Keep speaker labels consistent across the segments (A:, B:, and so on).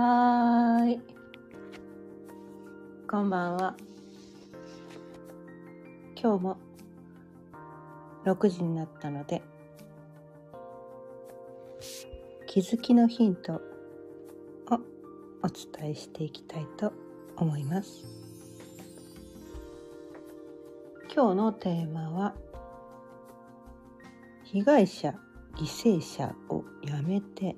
A: はーい。こんばんは。今日も6時になったので、気づきのヒントをお伝えしていきたいと思います。今日のテーマは、被害者、犠牲者をやめて、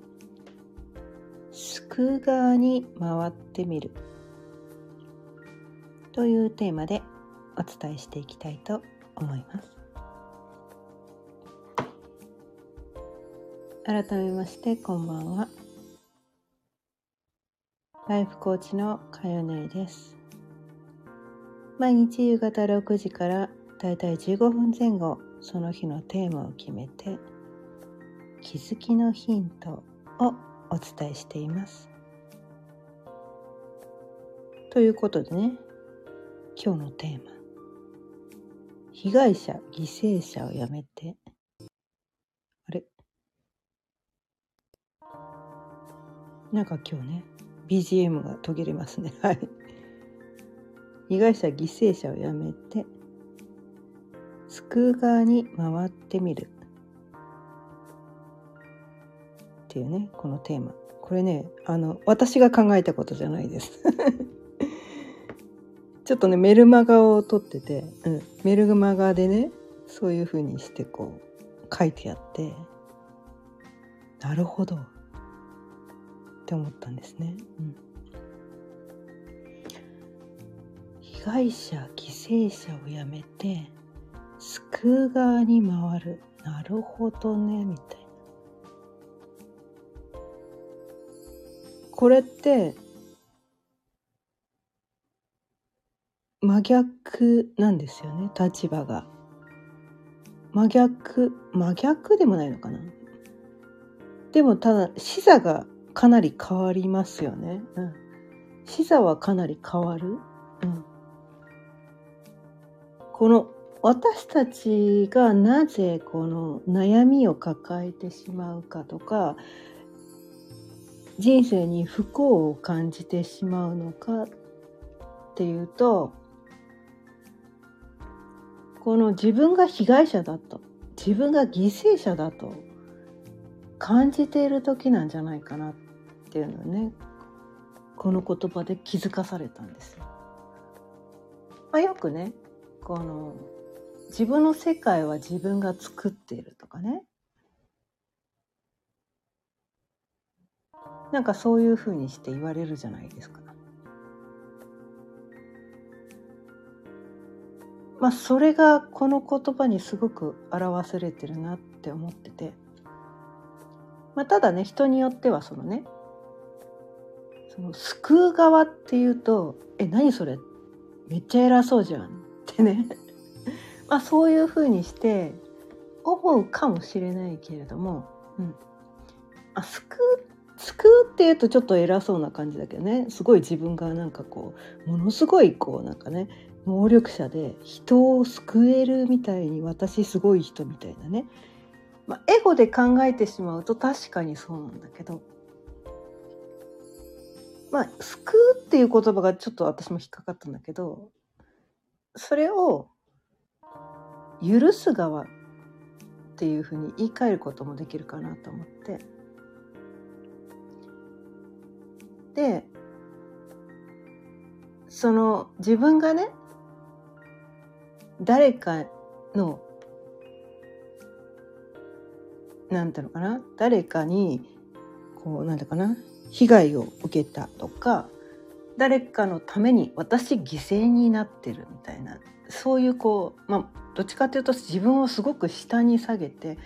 A: 救う側に回ってみる。というテーマでお伝えしていきたいと思います。改めましてこんばんは。ライフコーチのかよねです。毎日夕方6時からだいたい15分前後その日のテーマを決めて気づきのヒントをお伝えしています。ということでね今日のテーマ「被害者犠牲者をやめて」あれ？なんか今日ね BGM が途切れますね。はい。被害者犠牲者をやめて救う側に回ってみる。っていうねこのテーマ。これねあの私が考えたことじゃないです。ちょっとねメルマガを取ってて、うん、メルマガでねそういう風にしてこう書いてあって。なるほど。って思ったんですね、うん、被害者犠牲者をやめて救う側に回る。なるほどねみたいな。これって真逆なんですよね立場が。真逆真逆でもないのかな。でもただ視座がかなり変わりますよね、うん、視座はかなり変わる、うん、この私たちがなぜこの悩みを抱えてしまうかとか人生に不幸を感じてしまうのかっていうとこの自分が被害者だと自分が犠牲者だと感じている時なんじゃないかなっていうのねこの言葉で気づかされたんですよ。まあ、よくねこの自分の世界は自分が作っているとかねなんかそういうふうにして言われるじゃないですか。まあそれがこの言葉にすごく表されてるなって思ってて、まあ、ただね人によってはそのねその救う側っていうと「え何それ？めっちゃ偉そうじゃん」ってね。まあそういうふうにして思うかもしれないけれども、うん、あ救う救うっていうとちょっと偉そうな感じだけどね。すごい自分がなんかこうものすごいこうなんかね能力者で人を救えるみたいに私すごい人みたいなね、まあ、エゴで考えてしまうと確かにそうなんだけどまあ救うっていう言葉がちょっと私も引っかかったんだけどそれを許す側っていうふうに言い換えることもできるかなと思って。でその自分がね誰かのなんていうのかな？誰かにこうなんていうかな？被害を受けたとか誰かのために私犠牲になってるみたいなそういうこうまあどっちかというと自分をすごく下に下げて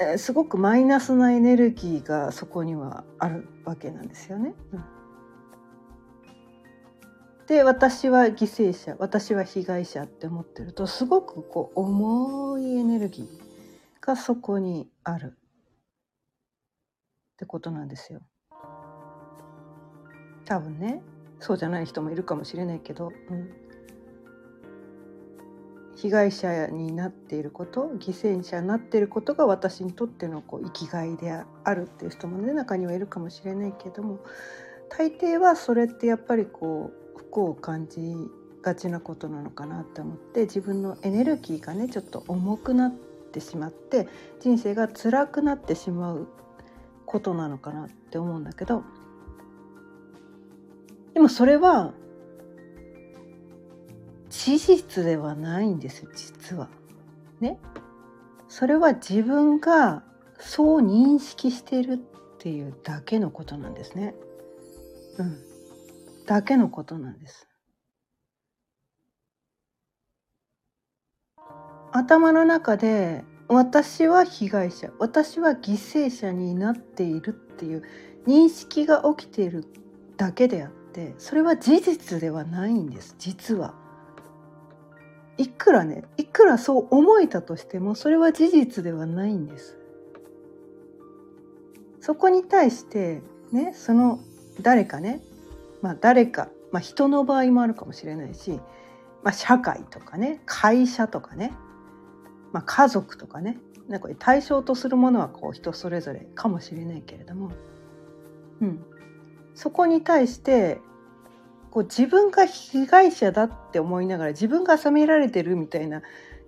A: えすごくマイナスなエネルギーがそこにはあるわけなんですよね。うん、で私は犠牲者私は被害者って思ってるとすごくこう重いエネルギーがそこにあるってことなんですよ。多分ねそうじゃない人もいるかもしれないけど、うん、被害者になっていること犠牲者になっていることが私にとってのこう生きがいであるっていう人もね中にはいるかもしれないけども大抵はそれってやっぱりこう不幸を感じがちなことなのかなって思って自分のエネルギーがねちょっと重くなってしまって人生が辛くなってしまうことなのかなって思うんだけどでもそれは事実ではないんですよ実は。ね。それは自分がそう認識しているっていうだけのことなんですね。うん。だけのことなんです。頭の中で私は被害者私は犠牲者になっているっていう認識が起きているだけであってそれは事実ではないんです実は。いくらねいくらそう思えたとしてもそれは事実ではないんです。そこに対してねその誰かねまあ誰か、まあ、人の場合もあるかもしれないし、まあ、社会とかね会社とかねまあ、家族とかねなんか対象とするものはこう人それぞれかもしれないけれども、うん、そこに対してこう自分が被害者だって思いながら自分が責められてるみたいな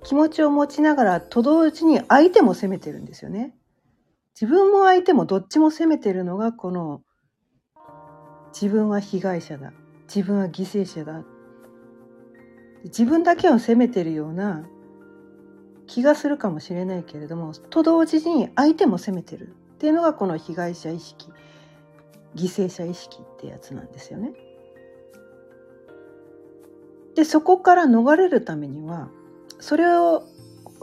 A: 気持ちを持ちながらと同時に相手も責めてるんですよね。自分も相手もどっちも責めてるのがこの自分は被害者だ自分は犠牲者だ自分だけを責めてるような気がするかもしれないけれどもと同時に相手も責めてるっていうのがこの被害者意識犠牲者意識ってやつなんですよね。でそこから逃れるためにはそれを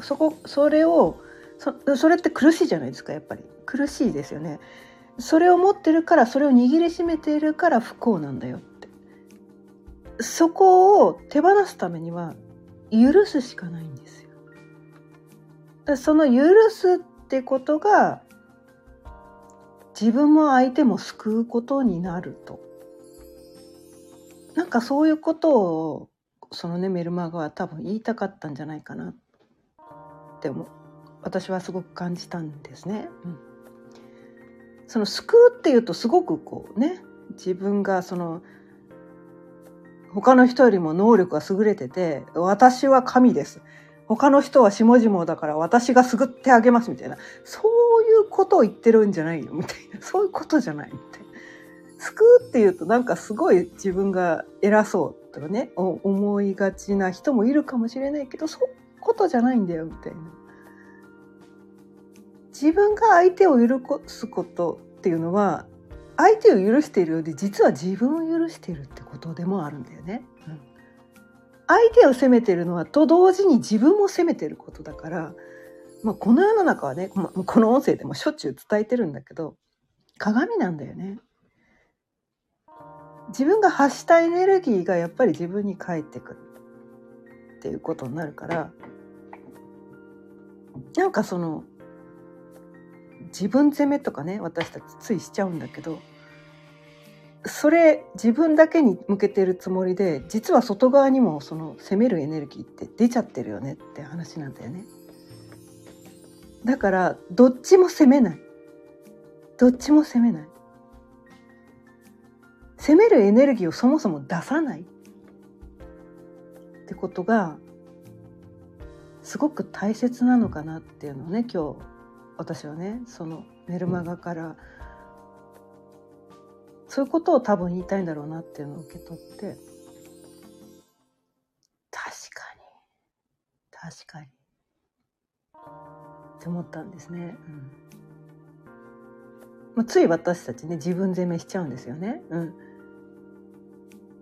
A: そこそれをそそれって苦しいじゃないですかやっぱり苦しいですよね。それを持ってるからそれを握りしめているから不幸なんだよってそこを手放すためには許すしかないんですよ。その許すってことが自分も相手も救うことになるとなんかそういうことをそのねメルマガは多分言いたかったんじゃないかなって思私はすごく感じたんですね。うん、その救うっていうとすごくこうね自分がその他の人よりも能力が優れてて私は神です他の人は下々だから私が救ってあげますみたいなそういうことを言ってるんじゃないよみたいな そういうことじゃないみたいな。救うっていうとなんかすごい自分が偉そうとかね思いがちな人もいるかもしれないけどそういうことじゃないんだよみたいな。自分が相手を許すことっていうのは相手を許しているようで実は自分を許しているってことでもあるんだよね。うん相手を責めてるのはと同時に自分も責めてることだから、まあ、この世の中はねこの音声でもしょっちゅう伝えてるんだけど鏡なんだよね。自分が発したエネルギーがやっぱり自分に返ってくるっていうことになるからなんかその自分責めとかね私たちついしちゃうんだけどそれ自分だけに向けてるつもりで実は外側にもその責めるエネルギーって出ちゃってるよねって話なんだよね。だからどっちも責めない。どっちも責めない。責めるエネルギーをそもそも出さないってことがすごく大切なのかなっていうのをね今日私はねそのメルマガからそういうことを多分言いたいんだろうなっていうのを受け取って確かに確かにって思ったんですね。うんまあ、つい私たちね自分責めしちゃうんですよね。うん、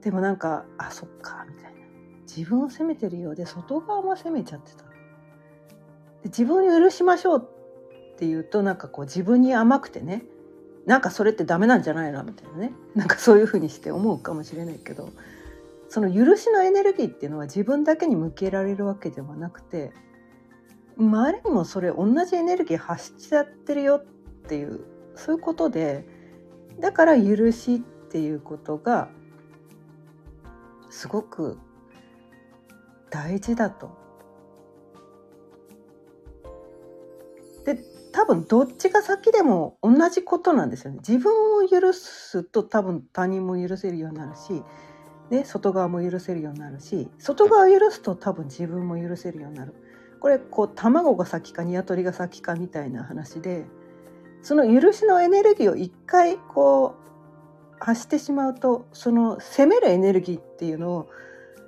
A: でもなんかあそっかみたいな自分を責めてるようで外側も責めちゃってた。で自分を許しましょうっていうとなんかこう自分に甘くてねなんかそれってダメなんじゃないのみたいなねなんかそういうふうにして思うかもしれないけどその許しのエネルギーっていうのは自分だけに向けられるわけではなくて周りにもそれ同じエネルギー発しちゃってるよっていうそういうことでだから許しっていうことがすごく大事だと。で多分どっちが先でも同じことなんですよね。自分を許すと多分他人も許せるようになるし、ね、外側も許せるようになるし外側を許すと多分自分も許せるようになる。これこう卵が先か鶏が先かみたいな話でその許しのエネルギーを一回こう発してしまうとその責めるエネルギーっていうのを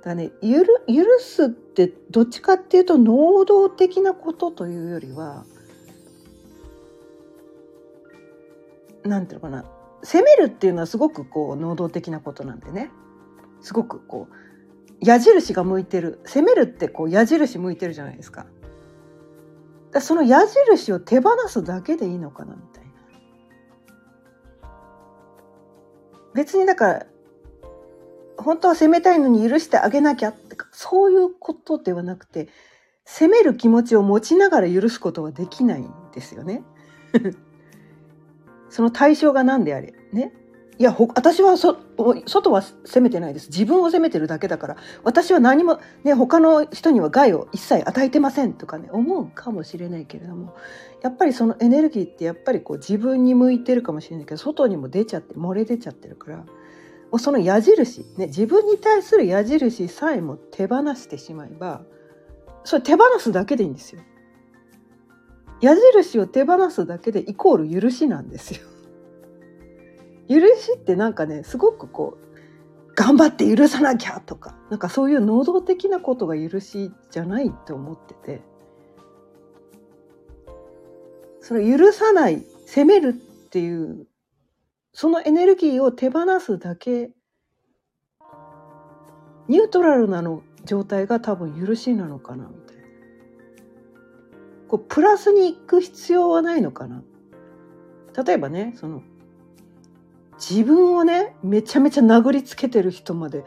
A: だね許許すってどっちかっていうと能動的なことというよりはなんていうのかな責めるっていうのはすごくこう能動的なことなんでねすごくこう矢印が向いてる攻めるってこう矢印向いてるじゃないですか。だその矢印を手放すだけでいいのかなみたいな。別にだから本当は責めたいのに許してあげなきゃってかそういうことではなくて責める気持ちを持ちながら許すことはできないんですよね。その対象が何であれ？ね？いや私は外は責めてないです。自分を責めてるだけだから。私は何も、ね、他の人には害を一切与えてませんとかね思うかもしれないけれども。やっぱりそのエネルギーってやっぱりこう自分に向いてるかもしれないけど外にも出ちゃって漏れ出ちゃってるから。もうその矢印、ね、自分に対する矢印さえも手放してしまえばそれ手放すだけでいいんですよ。矢印を手放すだけでイコール許しなんですよ。許しってなんかねすごくこう頑張って許さなきゃとかなんかそういう能動的なことが許しじゃないって思っててそれ許さない責めるっていうそのエネルギーを手放すだけニュートラルなの状態が多分許しなのかなみたいなこうプラスに行く必要はないのかな。例えばねその自分をねめちゃめちゃ殴りつけてる人まで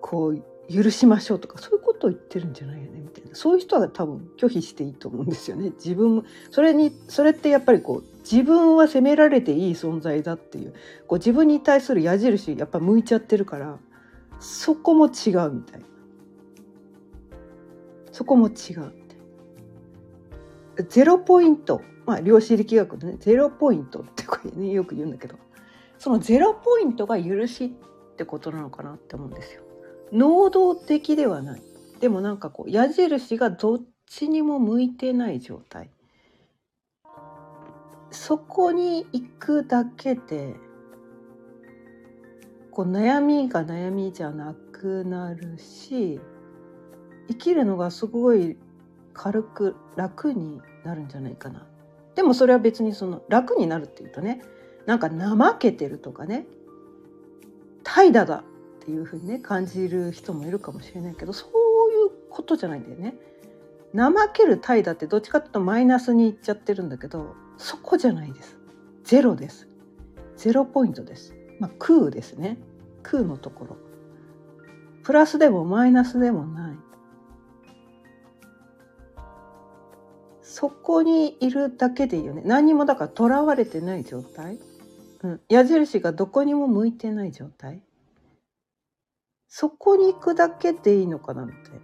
A: こう許しましょうとかそういうことを言ってるんじゃないよねみたいな。そういう人は多分拒否していいと思うんですよね。自分それにそれってやっぱりこう自分は責められていい存在だっていうこう自分に対する矢印やっぱ向いちゃってるからそこも違うみたいな。そこも違う。ゼロポイントまあ量子力学でねゼロポイントってこれねよく言うんだけどそのゼロポイントが許しってことなのかなって思うんですよ。能動的ではない。でもなんかこう矢印がどっちにも向いてない状態。そこに行くだけでこう悩みが悩みじゃなくなるし生きるのがすごい軽く楽になるんじゃないかな。でもそれは別にその楽になるっていうとねなんか怠けてるとかね怠惰だっていうふうにね感じる人もいるかもしれないけどそういうことじゃないんだよね。怠ける怠惰ってどっちかっていうとマイナスにいっちゃってるんだけどそこじゃないです。ゼロです。ゼロポイントです。まあ空ですね。空のところ。プラスでもマイナスでもない。そこにいるだけでいいよね。何にもだからとらわれてない状態、うん、矢印がどこにも向いてない状態。そこに行くだけでいいのかなみたいな。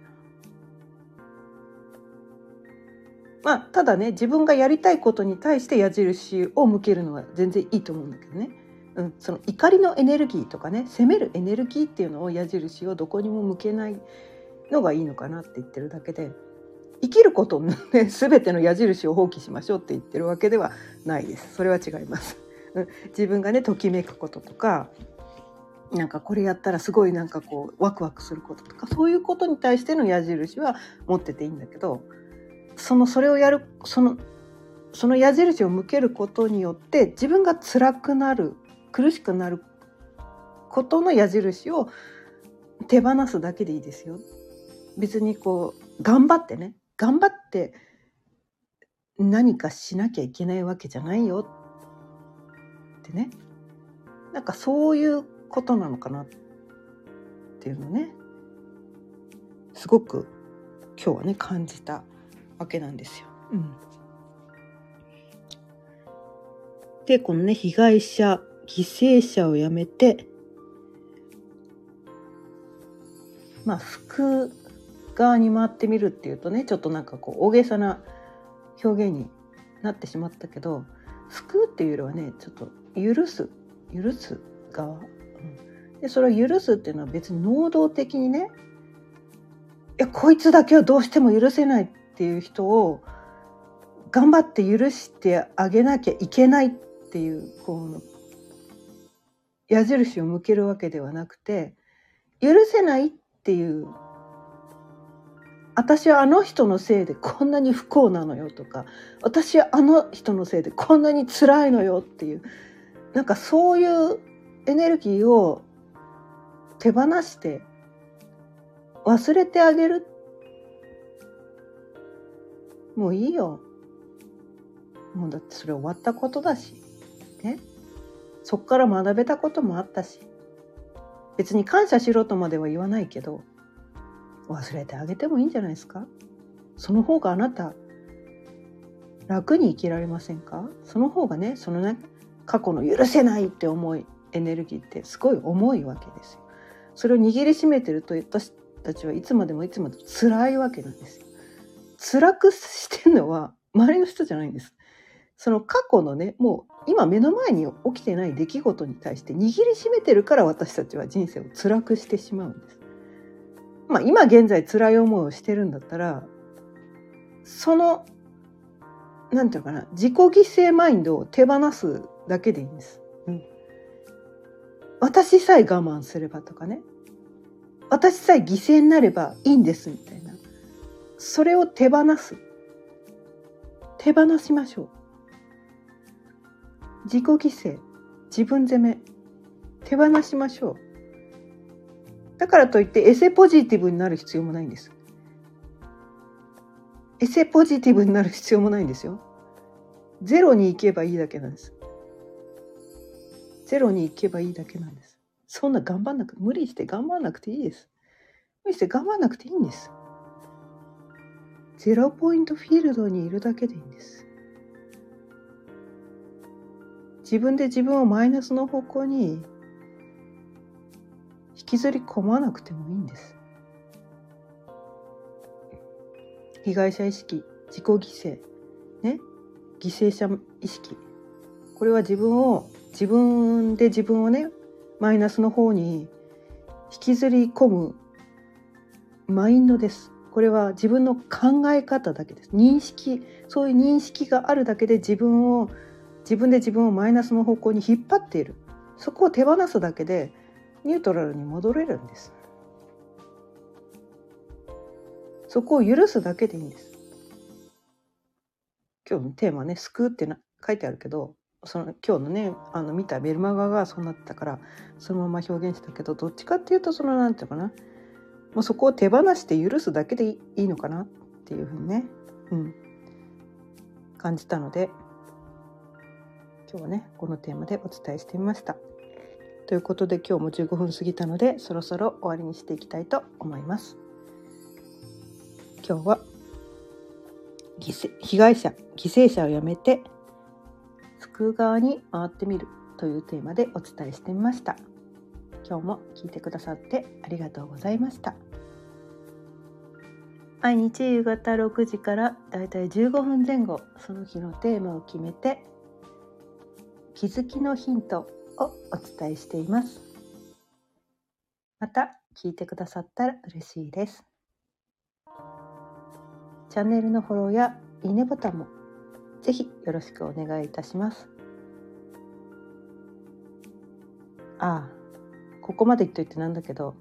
A: まあただね自分がやりたいことに対して矢印を向けるのは全然いいと思うんだけどね、うん、その怒りのエネルギーとかね責めるエネルギーっていうのを矢印をどこにも向けないのがいいのかなって言ってるだけで。生きることのね全ての矢印を放棄しましょうって言ってるわけではないです。それは違います。自分がねときめくこととかなんかこれやったらすごいなんかこうワクワクすることとかそういうことに対しての矢印は持ってていいんだけどそのそれをやるそのその矢印を向けることによって自分が辛くなる苦しくなることの矢印を手放すだけでいいですよ。別にこう頑張ってね頑張って何かしなきゃいけないわけじゃないよ。ってね。なんかそういうことなのかなっていうのね。すごく今日はね感じたわけなんですよ。うん、でこのね被害者犠牲者をやめてまあ救側に回ってみるっていうとねちょっとなんかこう大げさな表現になってしまったけど救うっていうよりはねちょっと許す許す側、うん、でそれを許すっていうのは別に能動的にねいやこいつだけはどうしても許せないっていう人を頑張って許してあげなきゃいけないっていうこう矢印を向けるわけではなくて許せないっていう私はあの人のせいでこんなに不幸なのよとか私はあの人のせいでこんなに辛いのよっていうなんかそういうエネルギーを手放して忘れてあげる。もういいよ。もうだってそれ終わったことだし。ね。そっから学べたこともあったし。別に感謝しろとまでは言わないけど。忘れてあげてもいいんじゃないですか？その方があなた楽に生きられませんか？その方がねそのね過去の許せないって思いエネルギーってすごい重いわけですよ。それを握りしめてると私たちはいつまでもいつまでも辛いわけなんですよ。辛くしてるのは周りの人じゃないんです。その過去のねもう今目の前に起きてない出来事に対して握りしめてるから私たちは人生を辛くしてしまうんです。まあ今現在辛い思いをしてるんだったらそのなんていうかな自己犠牲マインドを手放すだけでいいんです。うん、私さえ我慢すればとかね。私さえ犠牲になればいいんですみたいな。それを手放す。手放しましょう。自己犠牲自分責め。手放しましょうだからといってエセポジティブになる必要もないんです。エセポジティブになる必要もないんですよ。ゼロに行けばいいだけなんです。ゼロに行けばいいだけなんです。そんな頑張んなく無理して頑張んなくていいです。無理して頑張んなくていいんです。ゼロポイントフィールドにいるだけでいいんです。自分で自分をマイナスの方向にきずり込まなくてもいいんです。被害者意識、自己犠牲、ね、犠牲者意識。これは自分を、自分で自分をね、マイナスの方に引きずり込むマインドです。これは自分の考え方だけです。認識、そういう認識があるだけで自分を自分で自分をマイナスの方向に引っ張っているそこを手放すだけでニュートラルに戻れるんです。そこを許すだけでいいんです。今日のテーマね「救う」ってな書いてあるけどその今日のねあの見たメルマガがそうなってたからそのまま表現したけどどっちかっていうとその何て言うかな。もうそこを手放して許すだけでいいのかなっていうふうにね、うん、感じたので今日はねこのテーマでお伝えしてみました。ということで今日も15分過ぎたのでそろそろ終わりにしていきたいと思います。今日は被害者犠牲者をやめて救う側に回ってみるというテーマでお伝えしてみました。今日も聞いてくださってありがとうございました。毎日夕方6時からだいたい15分前後その日のテーマを決めて気づきのヒントをお伝えしています。また聞いてくださったら嬉しいです。チャンネルのフォローやいいねボタンもぜひよろしくお願いいたします。ああ、ここまで言っといてなんだけど、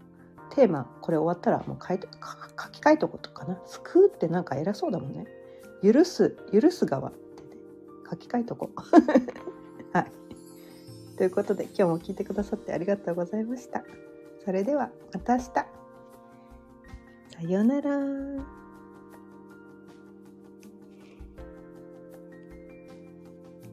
A: テーマこれ終わったらもう書いと書き換えとことかな。救うってなんか偉そうだもんね。許す、許す側ってね、書き換えとこう。ということで今日も聞いてくださってありがとうございました。それではまた明日。さようなら。